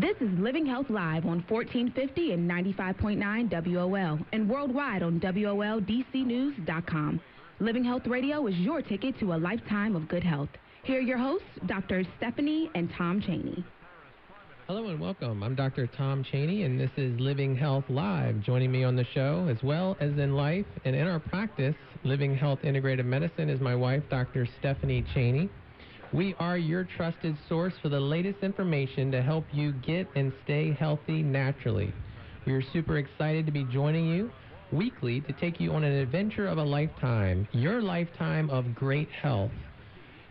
This is Living Health Live on 1450 and 95.9 WOL and worldwide on WOLDCnews.com. Living Health Radio is your ticket to a lifetime of good health. Here are your hosts, Dr. Stephanie and Tom Cheney. Hello and welcome. I'm Dr. Tom Cheney, and this is Living Health Live. Joining me on the show, as well as in life and in our practice, Living Health Integrative Medicine, is my wife, Dr. Stephanie Cheney. We are your trusted source for the latest information to help you get and stay healthy naturally. We are super excited to be joining you weekly to take you on an adventure of a lifetime, your lifetime of great health.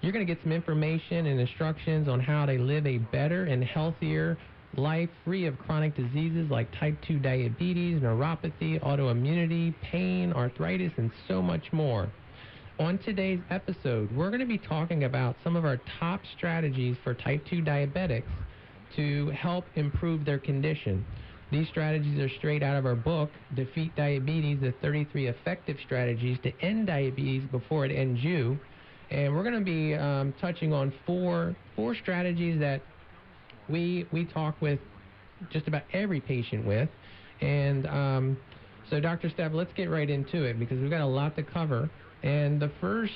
You're going to get some information and instructions on how to live a better and healthier life free of chronic diseases like type 2 diabetes, neuropathy, autoimmunity, pain, arthritis, and so much more. On today's episode, we're going to be talking about some of our top strategies for type 2 diabetics to help improve their condition. These strategies are straight out of our book, Defeat Diabetes, the 33 Effective Strategies to End Diabetes Before It Ends You. And we're going to be um, touching on four, four strategies that we, we talk with just about every patient with. And um, so, Dr. Steph, let's get right into it because we've got a lot to cover. And the first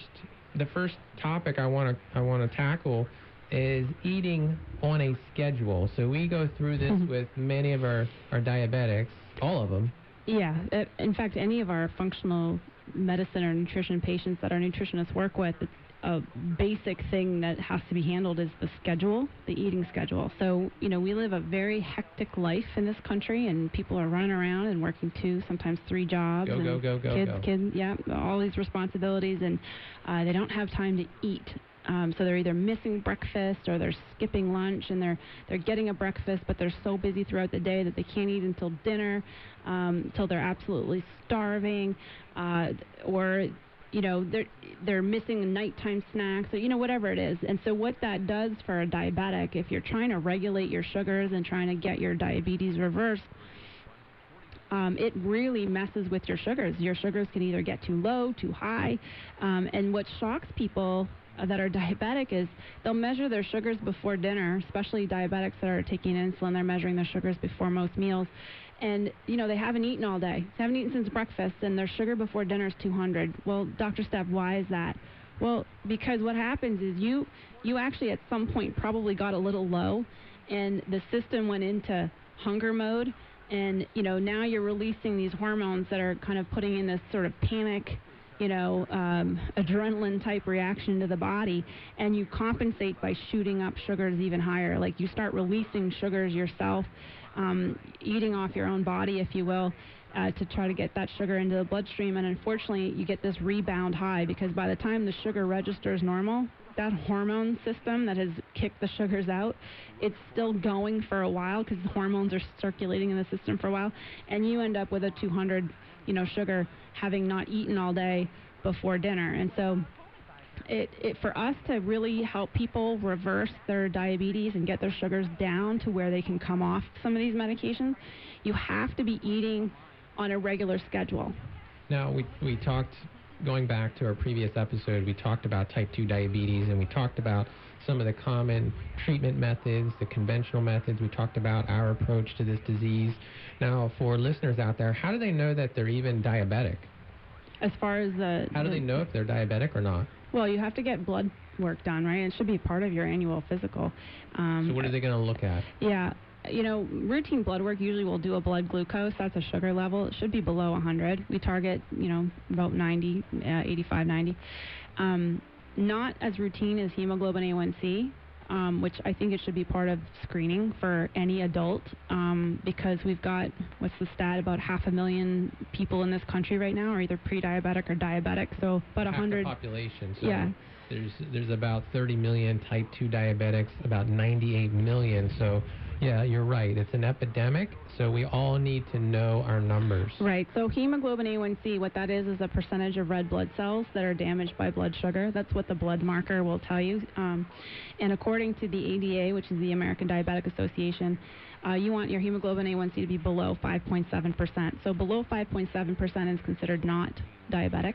the first topic I want to I want to tackle is eating on a schedule. So we go through this Mhm. with many of our our diabetics, all of them. Yeah. In fact, any of our functional medicine or nutrition patients that our nutritionists work with, a basic thing that has to be handled is the schedule, the eating schedule. So, you know, we live a very hectic life in this country, and people are running around and working two, sometimes three jobs. Go, and go, go, go, kids, go. kids, yeah, all these responsibilities, and uh, they don't have time to eat. Um, so they're either missing breakfast or they're skipping lunch, and they're they're getting a breakfast, but they're so busy throughout the day that they can't eat until dinner, um, until they're absolutely starving, uh, or you know they're they're missing nighttime snacks or you know whatever it is and so what that does for a diabetic if you're trying to regulate your sugars and trying to get your diabetes reversed um, it really messes with your sugars. Your sugars can either get too low, too high. Um, and what shocks people that are diabetic is they'll measure their sugars before dinner, especially diabetics that are taking insulin. They're measuring their sugars before most meals. And, you know, they haven't eaten all day. They haven't eaten since breakfast, and their sugar before dinner is 200. Well, Dr. Steph, why is that? Well, because what happens is you you actually at some point probably got a little low, and the system went into hunger mode, and you know now you're releasing these hormones that are kind of putting in this sort of panic, you know, um, adrenaline type reaction to the body, and you compensate by shooting up sugars even higher. Like you start releasing sugars yourself, um, eating off your own body, if you will uh, to try to get that sugar into the bloodstream. And unfortunately, you get this rebound high because by the time the sugar registers normal, that hormone system that has kicked the sugars out, it's still going for a while because the hormones are circulating in the system for a while, and you end up with a 200, you know, sugar having not eaten all day before dinner. And so it, it for us to really help people reverse their diabetes and get their sugars down to where they can come off some of these medications, you have to be eating on a regular schedule. Now we we talked going back to our previous episode. We talked about type 2 diabetes, and we talked about some of the common treatment methods, the conventional methods. We talked about our approach to this disease. Now, for listeners out there, how do they know that they're even diabetic? As far as the How do the- they know if they're diabetic or not? Well, you have to get blood work done, right? It should be part of your annual physical. Um, So what are they going to look at? Yeah, you know, routine blood work usually will do a blood glucose. That's a sugar level. It should be below 100. We target, you know, about 90, uh, 85, 90. Um, not as routine as hemoglobin A1C, um, which I think it should be part of screening for any adult um, because we've got, what's the stat, about half a million people in this country right now are either pre-diabetic or diabetic. So about Half the 100. population. So Yeah. There's there's about 30 million type 2 diabetics, about 98 million. So yeah, you're right. It's an epidemic. So we all need to know our numbers. Right. So hemoglobin A1C, what that is, is a percentage of red blood cells that are damaged by blood sugar. That's what the blood marker will tell you. Um, and according to the ADA, which is the American Diabetic Association, uh, you want your hemoglobin A1C to be below 5.7%. So below 5.7% is considered not diabetic.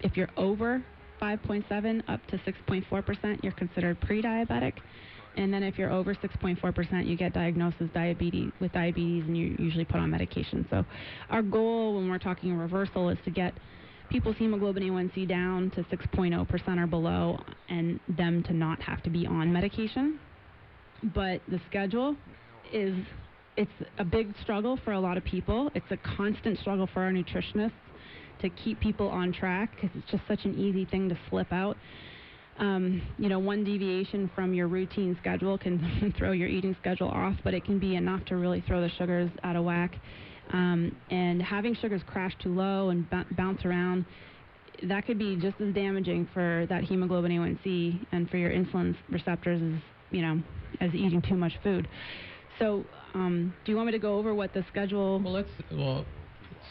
If you're over 5.7 up to 6.4%, you're considered pre-diabetic. And then if you're over 6.4%, you get diagnosed as diabetes with diabetes, and you're usually put on medication. So, our goal when we're talking reversal is to get people's hemoglobin A1C down to 6.0% or below, and them to not have to be on medication. But the schedule is it's a big struggle for a lot of people. It's a constant struggle for our nutritionists to keep people on track because it's just such an easy thing to slip out. Um, you know, one deviation from your routine schedule can throw your eating schedule off, but it can be enough to really throw the sugars out of whack. Um, and having sugars crash too low and b- bounce around, that could be just as damaging for that hemoglobin A1C and for your insulin receptors as you know as eating too much food. So, um, do you want me to go over what the schedule? Well, let's well.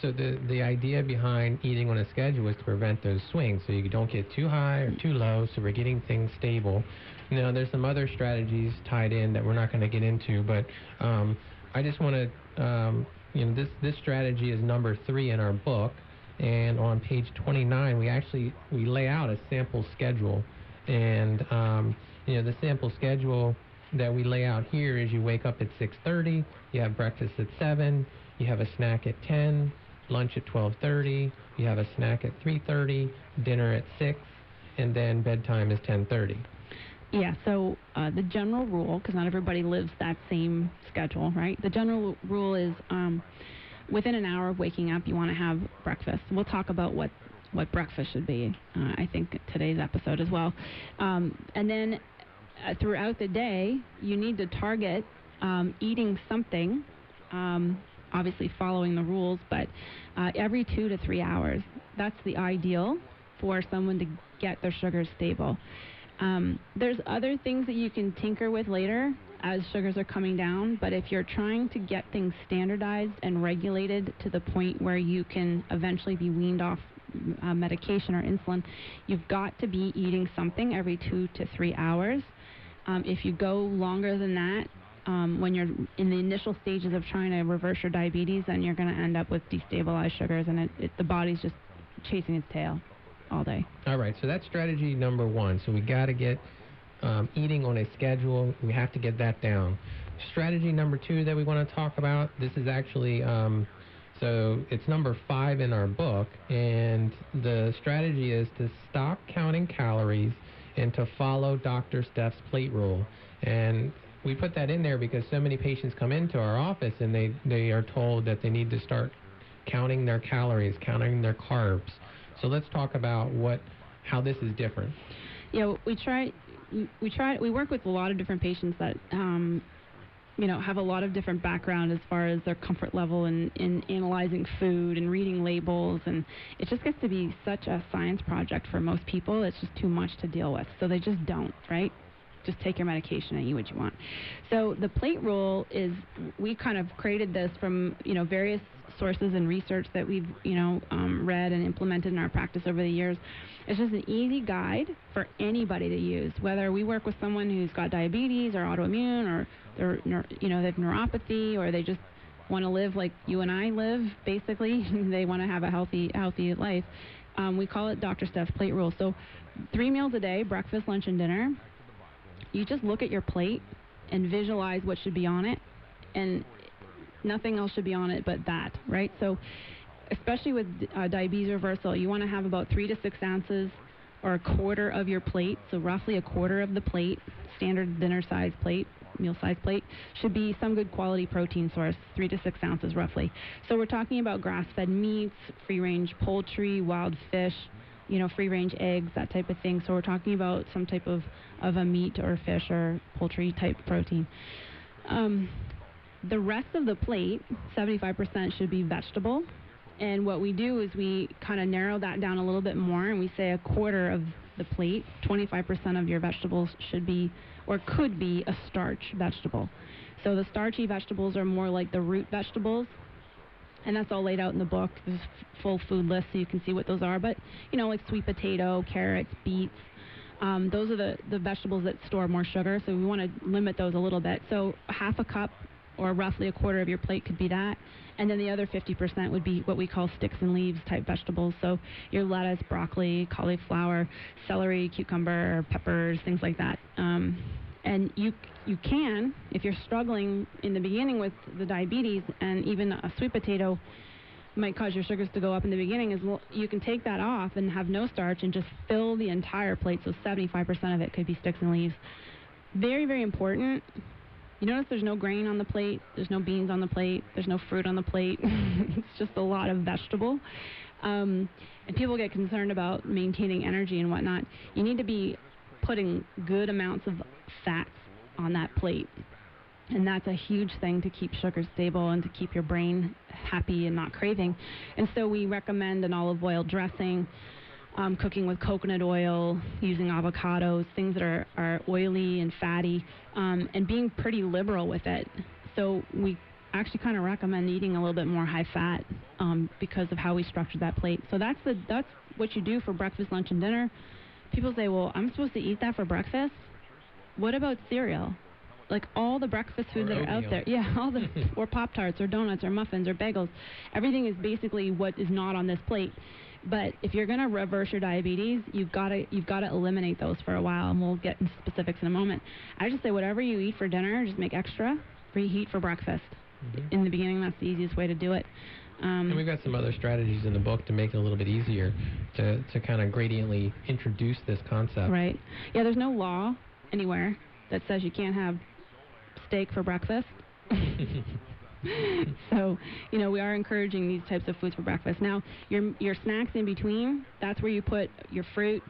So the the idea behind eating on a schedule is to prevent those swings, so you don't get too high or too low. So we're getting things stable. Now, there's some other strategies tied in that we're not going to get into, but um, I just want to, um, you know, this this strategy is number three in our book, and on page 29 we actually we lay out a sample schedule, and um, you know the sample schedule that we lay out here is you wake up at 6:30, you have breakfast at 7, you have a snack at 10, lunch at 12:30, you have a snack at 3:30, dinner at 6, and then bedtime is 10:30. Yeah, so uh, the general rule, because not everybody lives that same schedule, right? The general rule is um, within an hour of waking up, you want to have breakfast. We'll talk about what what breakfast should be. Uh, I think today's episode as well, um, and then uh, throughout the day, you need to target um, eating something. Um, obviously, following the rules, but uh, every two to three hours. That's the ideal for someone to get their sugars stable. Um, there's other things that you can tinker with later as sugars are coming down, but if you're trying to get things standardized and regulated to the point where you can eventually be weaned off uh, medication or insulin, you've got to be eating something every two to three hours. Um, if you go longer than that, um, when you're in the initial stages of trying to reverse your diabetes, then you're going to end up with destabilized sugars, and it, it, the body's just chasing its tail all day. All right, so that's strategy number one. So we got to get um, eating on a schedule. We have to get that down. Strategy number two that we want to talk about. This is actually um, so it's number five in our book, and the strategy is to stop counting calories and to follow Dr. Steph's plate rule. And we put that in there because so many patients come into our office and they, they are told that they need to start counting their calories, counting their carbs. So let's talk about what how this is different. Yeah, we try we try we work with a lot of different patients that um, you know have a lot of different background as far as their comfort level in, in analyzing food and reading labels and it just gets to be such a science project for most people it's just too much to deal with so they just don't right just take your medication and eat what you want so the plate rule is we kind of created this from you know various sources and research that we've you know um, read and implemented in our practice over the years. It's just an easy guide for anybody to use, whether we work with someone who's got diabetes or autoimmune or they're you know they have neuropathy or they just want to live like you and I live. Basically, they want to have a healthy healthy life. Um, we call it Dr. Steph's plate rule. So, three meals a day, breakfast, lunch, and dinner. You just look at your plate and visualize what should be on it, and nothing else should be on it but that, right? So, especially with uh, diabetes reversal, you want to have about three to six ounces or a quarter of your plate, so roughly a quarter of the plate, standard dinner size plate, meal size plate, should be some good quality protein source, three to six ounces roughly. So we're talking about grass fed meats, free range poultry, wild fish, you know, free range eggs, that type of thing. So we're talking about some type of, of a meat or fish or poultry type protein. Um, the rest of the plate, 75%, should be vegetable. And what we do is we kind of narrow that down a little bit more and we say a quarter of the plate, 25% of your vegetables should be or could be a starch vegetable. So the starchy vegetables are more like the root vegetables. And that's all laid out in the book. There's full food list so you can see what those are. But, you know, like sweet potato, carrots, beets, um, those are the, the vegetables that store more sugar, so we want to limit those a little bit. So half a cup or roughly a quarter of your plate could be that. And then the other 50% would be what we call sticks and leaves type vegetables. So your lettuce, broccoli, cauliflower, celery, cucumber, peppers, things like that. Um, and you you can if you're struggling in the beginning with the diabetes and even a sweet potato might cause your sugars to go up in the beginning is well, you can take that off and have no starch and just fill the entire plate so 75% of it could be sticks and leaves. Very very important. You notice there's no grain on the plate there's no beans on the plate there's no fruit on the plate. It's just a lot of vegetable. Um, and people get concerned about maintaining energy and whatnot. You need to be putting good amounts of fats on that plate and that's a huge thing to keep sugar stable and to keep your brain happy and not craving. And so we recommend an olive oil dressing, um, cooking with coconut oil, using avocados, things that are, are oily and fatty, um, and being pretty liberal with it. So we actually kind of recommend eating a little bit more high fat um, because of how we structured that plate. So that's the that's what you do for breakfast, lunch, and dinner. People say, "Well, I'm supposed to eat that for breakfast." What about cereal? like all the breakfast foods Or that are out there. Yeah, all the or pop tarts or donuts or muffins or bagels. Everything is basically what is not on this plate. But if you're going to reverse your diabetes, you've got to you've got to eliminate those for a while, and we'll get into specifics in a moment. I just say whatever you eat for dinner, just make extra. Reheat for breakfast. Mhm. In the beginning, that's the easiest way to do it. Um, And we've got some other strategies in the book to make it a little bit easier to, to kind of gradiently introduce this concept. Right. Yeah, there's no law anywhere that says you can't have steak for breakfast. so, you know, we are encouraging these types of foods for breakfast. Now, your your snacks in between, that's where you put your fruit,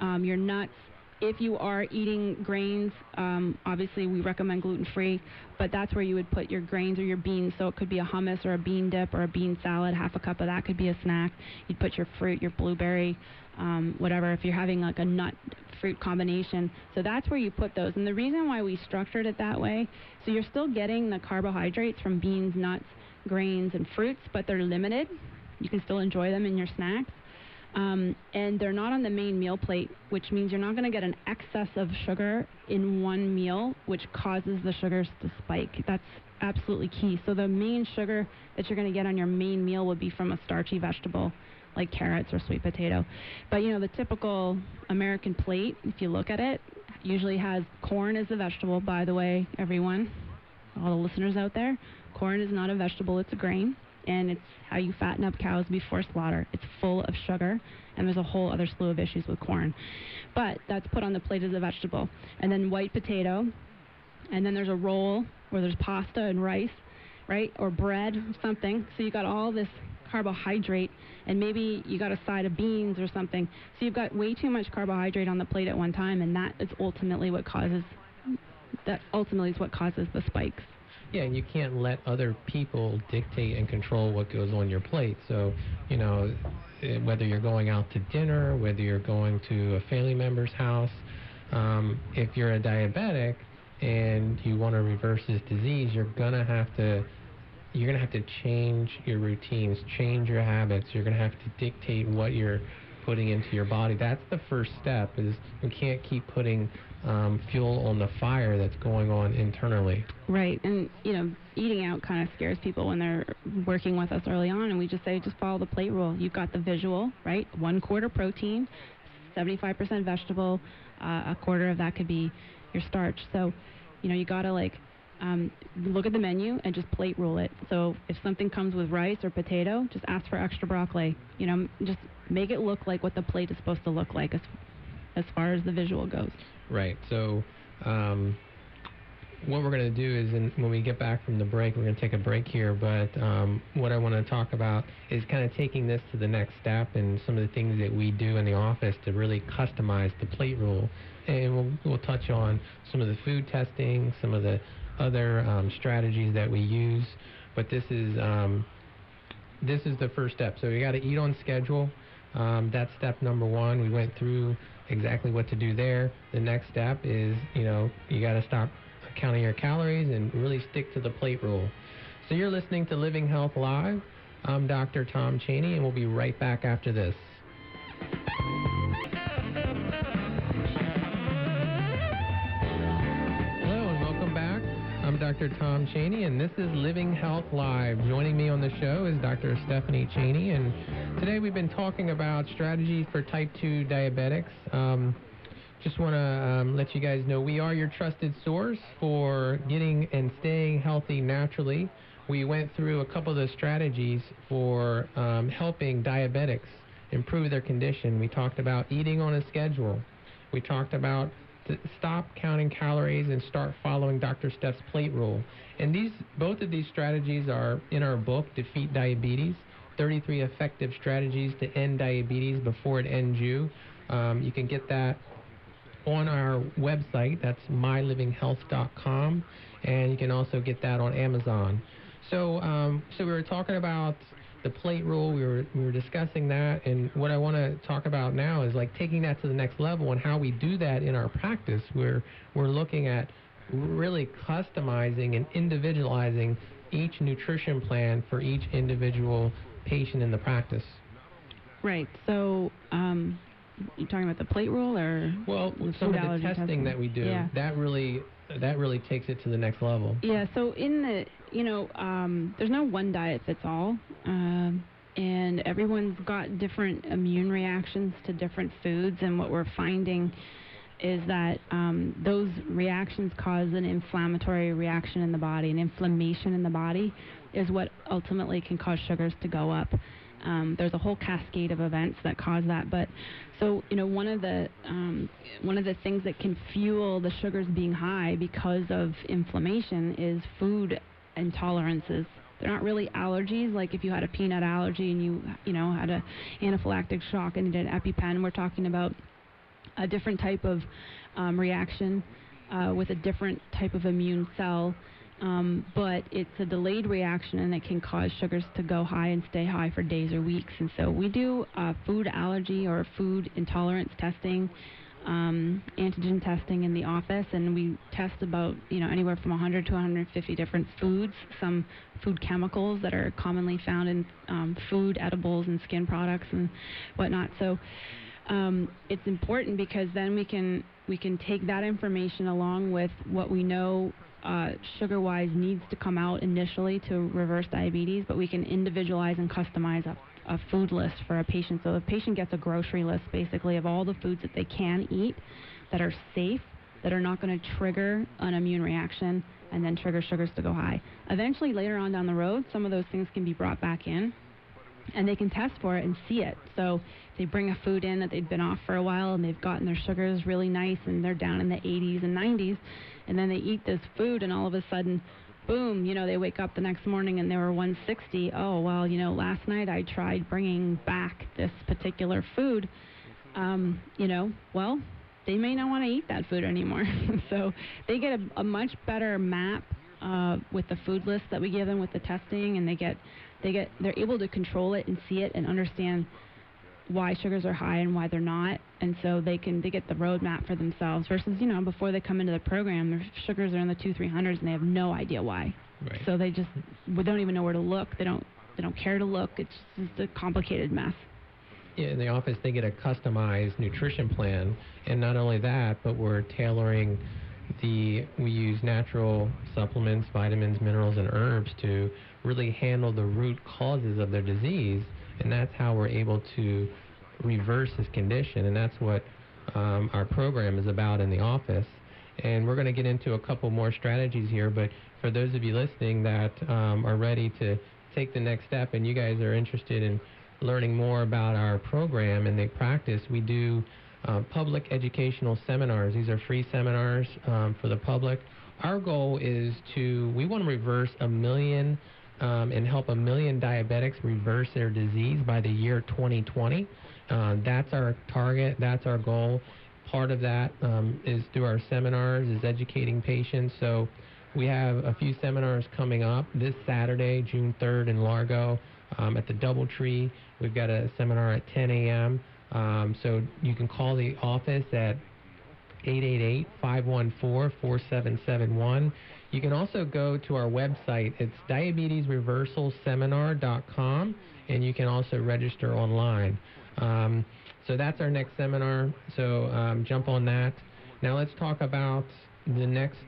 um, your nuts. If you are eating grains, um, obviously we recommend gluten-free, but that's where you would put your grains or your beans. So it could be a hummus or a bean dip or a bean salad. Half a cup of that could be a snack. You'd put your fruit, your blueberry, um, whatever. If you're having like a nut fruit combination, so that's where you put those. And the reason why we structured it that way, so you're still getting the carbohydrates from beans, nuts, grains, and fruits, but they're limited. You can still enjoy them in your snacks. Um, and they're not on the main meal plate, which means you're not going to get an excess of sugar in one meal, which causes the sugars to spike. That's absolutely key. So the main sugar that you're going to get on your main meal would be from a starchy vegetable like carrots or sweet potato. But you know, the typical American plate, if you look at it, usually has corn as a vegetable, by the way, everyone, all the listeners out there. Corn is not a vegetable, it's a grain and it's how you fatten up cows before slaughter. It's full of sugar, and there's a whole other slew of issues with corn. But that's put on the plate as a vegetable. And then white potato, and then there's a roll where there's pasta and rice, right? Or bread, something. So you got all this carbohydrate, and maybe you got a side of beans or something. So you've got way too much carbohydrate on the plate at one time, and that is ultimately what causes that ultimately is what causes the spikes. Yeah, and you can't let other people dictate and control what goes on your plate. So, you know, eh, whether you're going out to dinner, whether you're going to a family member's house, um, if you're a diabetic and you want to reverse this disease, you're gonna have to you're gonna have to change your routines, change your habits. You're gonna have to dictate what you're putting into your body. That's the first step. Is you can't keep putting um, fuel on the fire that's going on internally. Right, and you know, eating out kind of scares people when they're working with us early on, and we just say just follow the plate rule. You've got the visual, right? One quarter protein, 75% vegetable, uh, a quarter of that could be your starch. So, you know, you gotta like um, look at the menu and just plate rule it. So if something comes with rice or potato, just ask for extra broccoli. You know, just make it look like what the plate is supposed to look like as as far as the visual goes. Right. So, um, what we're going to do is, in, when we get back from the break, we're going to take a break here. But um, what I want to talk about is kind of taking this to the next step and some of the things that we do in the office to really customize the plate rule. And we'll, we'll touch on some of the food testing, some of the other um, strategies that we use. But this is um, this is the first step. So you got to eat on schedule. Um, that's step number one. We went through exactly what to do there. The next step is, you know, you got to stop counting your calories and really stick to the plate rule. So you're listening to Living Health Live. I'm Dr. Tom Cheney, and we'll be right back after this. Dr. Tom Cheney, and this is Living Health Live. Joining me on the show is Dr. Stephanie Cheney, and today we've been talking about strategies for type 2 diabetics. Um, just want to um, let you guys know we are your trusted source for getting and staying healthy naturally. We went through a couple of the strategies for um, helping diabetics improve their condition. We talked about eating on a schedule. We talked about stop counting calories and start following Dr. Steph's plate rule. And these, both of these strategies are in our book, Defeat Diabetes. 33 effective strategies to end diabetes before it ends you. Um, you can get that on our website. That's mylivinghealth.com, and you can also get that on Amazon. So, um, so we were talking about the plate rule. We were we were discussing that, and what I want to talk about now is like taking that to the next level and how we do that in our practice. We're we're looking at really customizing and individualizing each nutrition plan for each individual patient in the practice. Right. So, um, you talking about the plate rule or well, some of the testing, testing, that we do yeah. that really that really takes it to the next level. Yeah. So in the you know um, there's no one diet fits all. Um, and everyone's got different immune reactions to different foods, and what we're finding is that um, those reactions cause an inflammatory reaction in the body, and inflammation in the body is what ultimately can cause sugars to go up. Um, there's a whole cascade of events that cause that, but so you know one of the um, one of the things that can fuel the sugars being high because of inflammation is food intolerances. They're not really allergies. Like if you had a peanut allergy and you you know had a anaphylactic shock and did an EpiPen, we're talking about a different type of um, reaction uh, with a different type of immune cell um, but it's a delayed reaction and it can cause sugars to go high and stay high for days or weeks. And so we do uh, food allergy or food intolerance testing, um, antigen testing in the office, and we test about you know anywhere from 100 to 150 different foods, some food chemicals that are commonly found in um, food, edibles, and skin products and whatnot. So. Um, it's important because then we can we can take that information along with what we know uh, sugar wise needs to come out initially to reverse diabetes, but we can individualize and customize a, a food list for a patient. So the patient gets a grocery list basically of all the foods that they can eat that are safe, that are not going to trigger an immune reaction and then trigger sugars to go high. Eventually, later on down the road, some of those things can be brought back in and they can test for it and see it. So they bring a food in that they've been off for a while and they've gotten their sugars really nice and they're down in the 80s and 90s and then they eat this food and all of a sudden boom you know they wake up the next morning and they were 160 oh well you know last night i tried bringing back this particular food. Um, you know well they may not want to eat that food anymore. So they get a, a much better map uh, with the food list that we give them with the testing and they get they get they're able to control it and see it and understand why sugars are high and why they're not, and so they can they get the roadmap for themselves. Versus you know before they come into the program, their sugars are in the two three hundreds and they have no idea why. Right. So they just they don't even know where to look. They don't they don't care to look. It's just a complicated mess. Yeah, in the office they get a customized nutrition plan, and not only that, but we're tailoring the we use natural supplements, vitamins, minerals, and herbs to really handle the root causes of their disease and that's how we're able to reverse this condition, and that's what um, our program is about in the office. And we're going to get into a couple more strategies here, but for those of you listening that um, are ready to take the next step and you guys are interested in learning more about our program and the practice, we do uh, public educational seminars. These are free seminars um, for the public. Our goal is to, we want to reverse a million um, and help a million diabetics reverse their disease by the year 2020. Uh, that's our target. That's our goal. Part of that um, is through our seminars, is educating patients. So we have a few seminars coming up this Saturday, June 3rd in Largo um, at the Doubletree. We've got a seminar at 10 a.m. Um, so you can call the office at 888 514 4771 you can also go to our website. It's diabetesreversalseminar.com, and you can also register online. Um, so that's our next seminar. So um, jump on that. Now let's talk about the next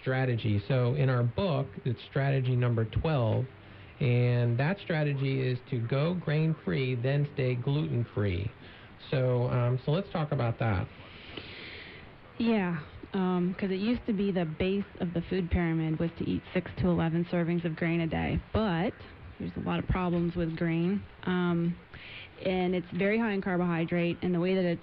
strategy. So in our book, it's strategy number 12, and that strategy is to go grain-free, then stay gluten-free. So um, so let's talk about that. Yeah, because it used to be the base of the food pyramid was to eat 6 to 11 servings of grain a day. But there's a lot of problems with grain. Um, and it's very high in carbohydrate, and the way that it's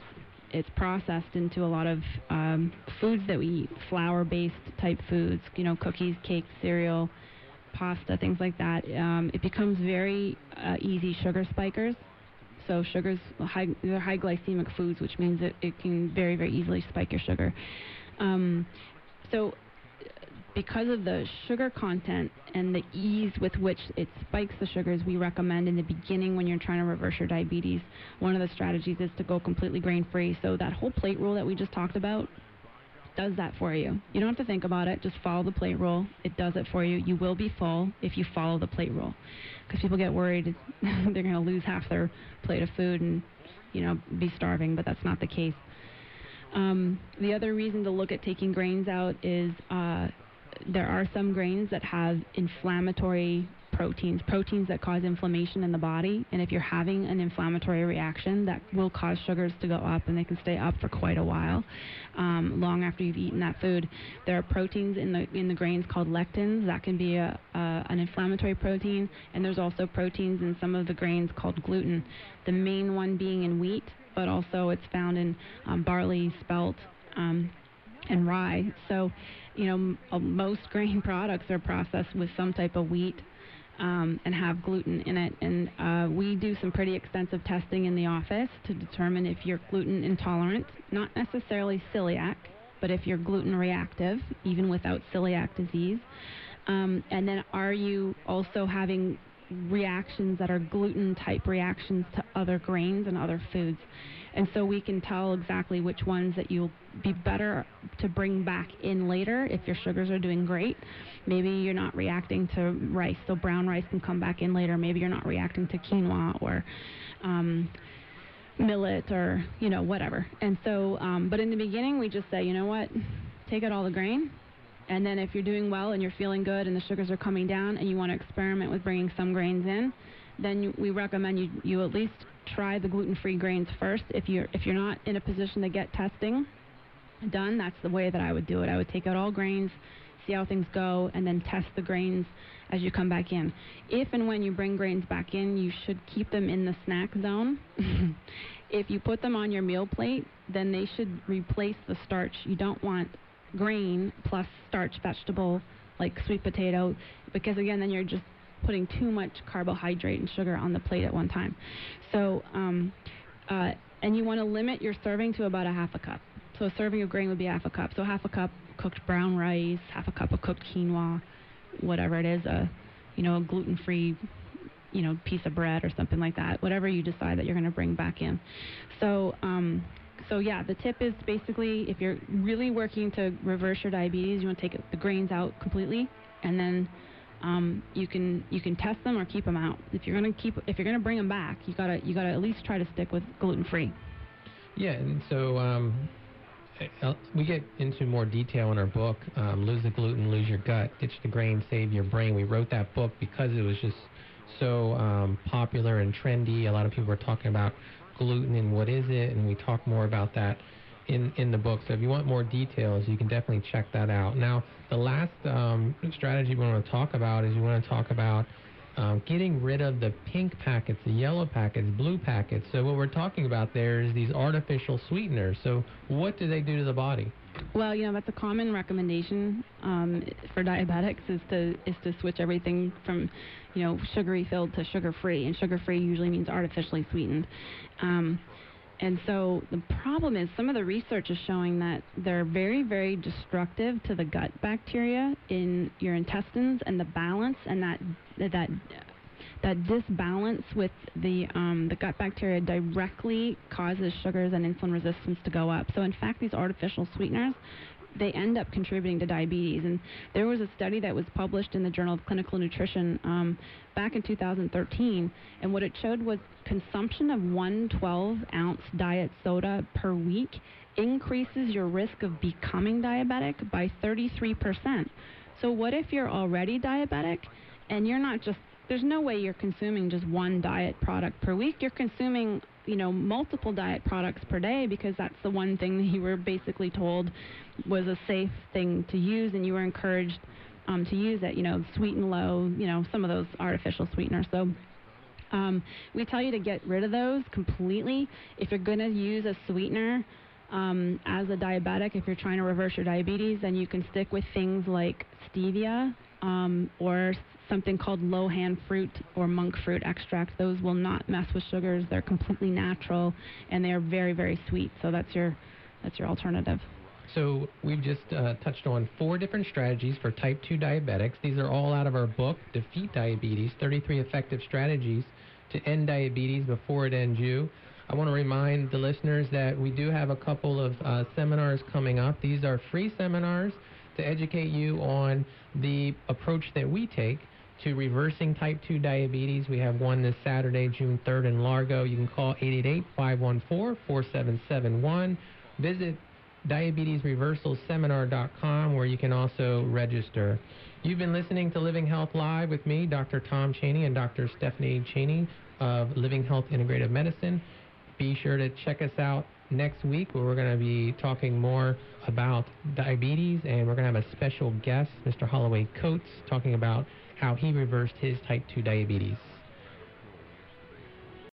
it's processed into a lot of um, foods that we eat, flour-based type foods, you know, cookies, cakes, cereal, pasta, things like that. Um, it becomes very uh, easy sugar spikers. So sugars, high, they're high glycemic foods, which means that it can very, very easily spike your sugar. Um, so because of the sugar content and the ease with which it spikes the sugars, we recommend in the beginning when you're trying to reverse your diabetes, one of the strategies is to go completely grain free. So that whole plate rule that we just talked about does that for you. You don't have to think about it, just follow the plate rule. It does it for you. You will be full if you follow the plate rule. Because people get worried they're going to lose half their plate of food and, you know, be starving, but that's not the case. Um, the other reason to look at taking grains out is uh, there are some grains that have inflammatory proteins, proteins that cause inflammation in the body. And if you're having an inflammatory reaction, that will cause sugars to go up, and they can stay up for quite a while, um, long after you've eaten that food. There are proteins in the in the grains called lectins. That can be a, a an inflammatory protein, and there's also proteins in some of the grains called gluten. The main one being in wheat, but also it's found in um, barley, spelt, um, and rye. So you know, m- uh, most grain products are processed with some type of wheat um, and have gluten in it. And uh, we do some pretty extensive testing in the office to determine if you're gluten intolerant, not necessarily celiac, but if you're gluten reactive, even without celiac disease. Um, and then are you also having reactions that are gluten type reactions to other grains and other foods? And so we can tell exactly which ones that you'll be better to bring back in later if your sugars are doing great. Maybe you're not reacting to rice, so brown rice can come back in later. Maybe you're not reacting to quinoa or um, millet or, you know, whatever. And so, um, but in the beginning, we just say, you know what, take out all the grain. And then if you're doing well and you're feeling good and the sugars are coming down and you want to experiment with bringing some grains in, then we recommend you, you at least try the gluten-free grains first. If you're if you're not in a position to get testing done, that's the way that I would do it. I would take out all grains, see how things go, and then test the grains as you come back in. If and when you bring grains back in, you should keep them in the snack zone. if you put them on your meal plate, then they should replace the starch. You don't want grain plus starch vegetable like sweet potato because again then you're just putting too much carbohydrate and sugar on the plate at one time. So, um, uh, and you want to limit your serving to about a half a cup. So a serving of grain would be half a cup. So half a cup cooked brown rice, half a cup of cooked quinoa, whatever it is, a you know a gluten-free you know piece of bread or something like that. Whatever you decide that you're going to bring back in. So. Um, so yeah, the tip is basically if you're really working to reverse your diabetes, you want to take the grains out completely, and then um, you can you can test them or keep them out. If you're gonna keep if you're gonna bring them back, you gotta you gotta at least try to stick with gluten free. Yeah, and so um, uh, we get into more detail in our book, um, Lose the Gluten, Lose Your Gut, Ditch the Grain, Save Your Brain. We wrote that book because it was just so um, popular and trendy. A lot of people were talking about gluten and what is it, and we talk more about that in, in the book. So if you want more details, you can definitely check that out. Now, the last um, strategy we want to talk about is we want to talk about um, getting rid of the pink packets, the yellow packets, blue packets. So what we're talking about there is these artificial sweeteners. So what do they do to the body? Well, you know that's a common recommendation um, for diabetics is to is to switch everything from, you know, sugary filled to sugar free, and sugar free usually means artificially sweetened. Um, and so the problem is some of the research is showing that they're very, very destructive to the gut bacteria in your intestines and the balance and that that that disbalance with the um, the gut bacteria directly causes sugars and insulin resistance to go up. So in fact, these artificial sweeteners they end up contributing to diabetes. And there was a study that was published in the Journal of Clinical Nutrition um, back in 2013, and what it showed was consumption of one 12 ounce diet soda per week increases your risk of becoming diabetic by 33%. So, what if you're already diabetic and you're not just there's no way you're consuming just one diet product per week. You're consuming, you know, multiple diet products per day because that's the one thing that you were basically told was a safe thing to use, and you were encouraged um, to use it. You know, Sweet'N Low. You know, some of those artificial sweeteners. So. Um, we tell you to get rid of those completely. If you're going to use a sweetener, um, as a diabetic, if you're trying to reverse your diabetes, then you can stick with things like stevia um, or something called lo han fruit or monk fruit extract. Those will not mess with sugars. They're completely natural and they are very, very sweet. So that's your that's your alternative. So we've just uh, touched on four different strategies for type 2 diabetics. These are all out of our book, Defeat Diabetes, 33 Effective Strategies to End Diabetes Before It Ends You. I want to remind the listeners that we do have a couple of uh, seminars coming up. These are free seminars to educate you on the approach that we take to reversing type 2 diabetes. We have one this Saturday, June 3rd in Largo. You can call 888-514-4771. Visit diabetesreversalseminar.com where you can also register. You've been listening to Living Health Live with me, Dr. Tom Cheney, and Dr. Stephanie Cheney of Living Health Integrative Medicine. Be sure to check us out next week where we're going to be talking more about diabetes and we're going to have a special guest, Mr. Holloway Coates, talking about how he reversed his type 2 diabetes.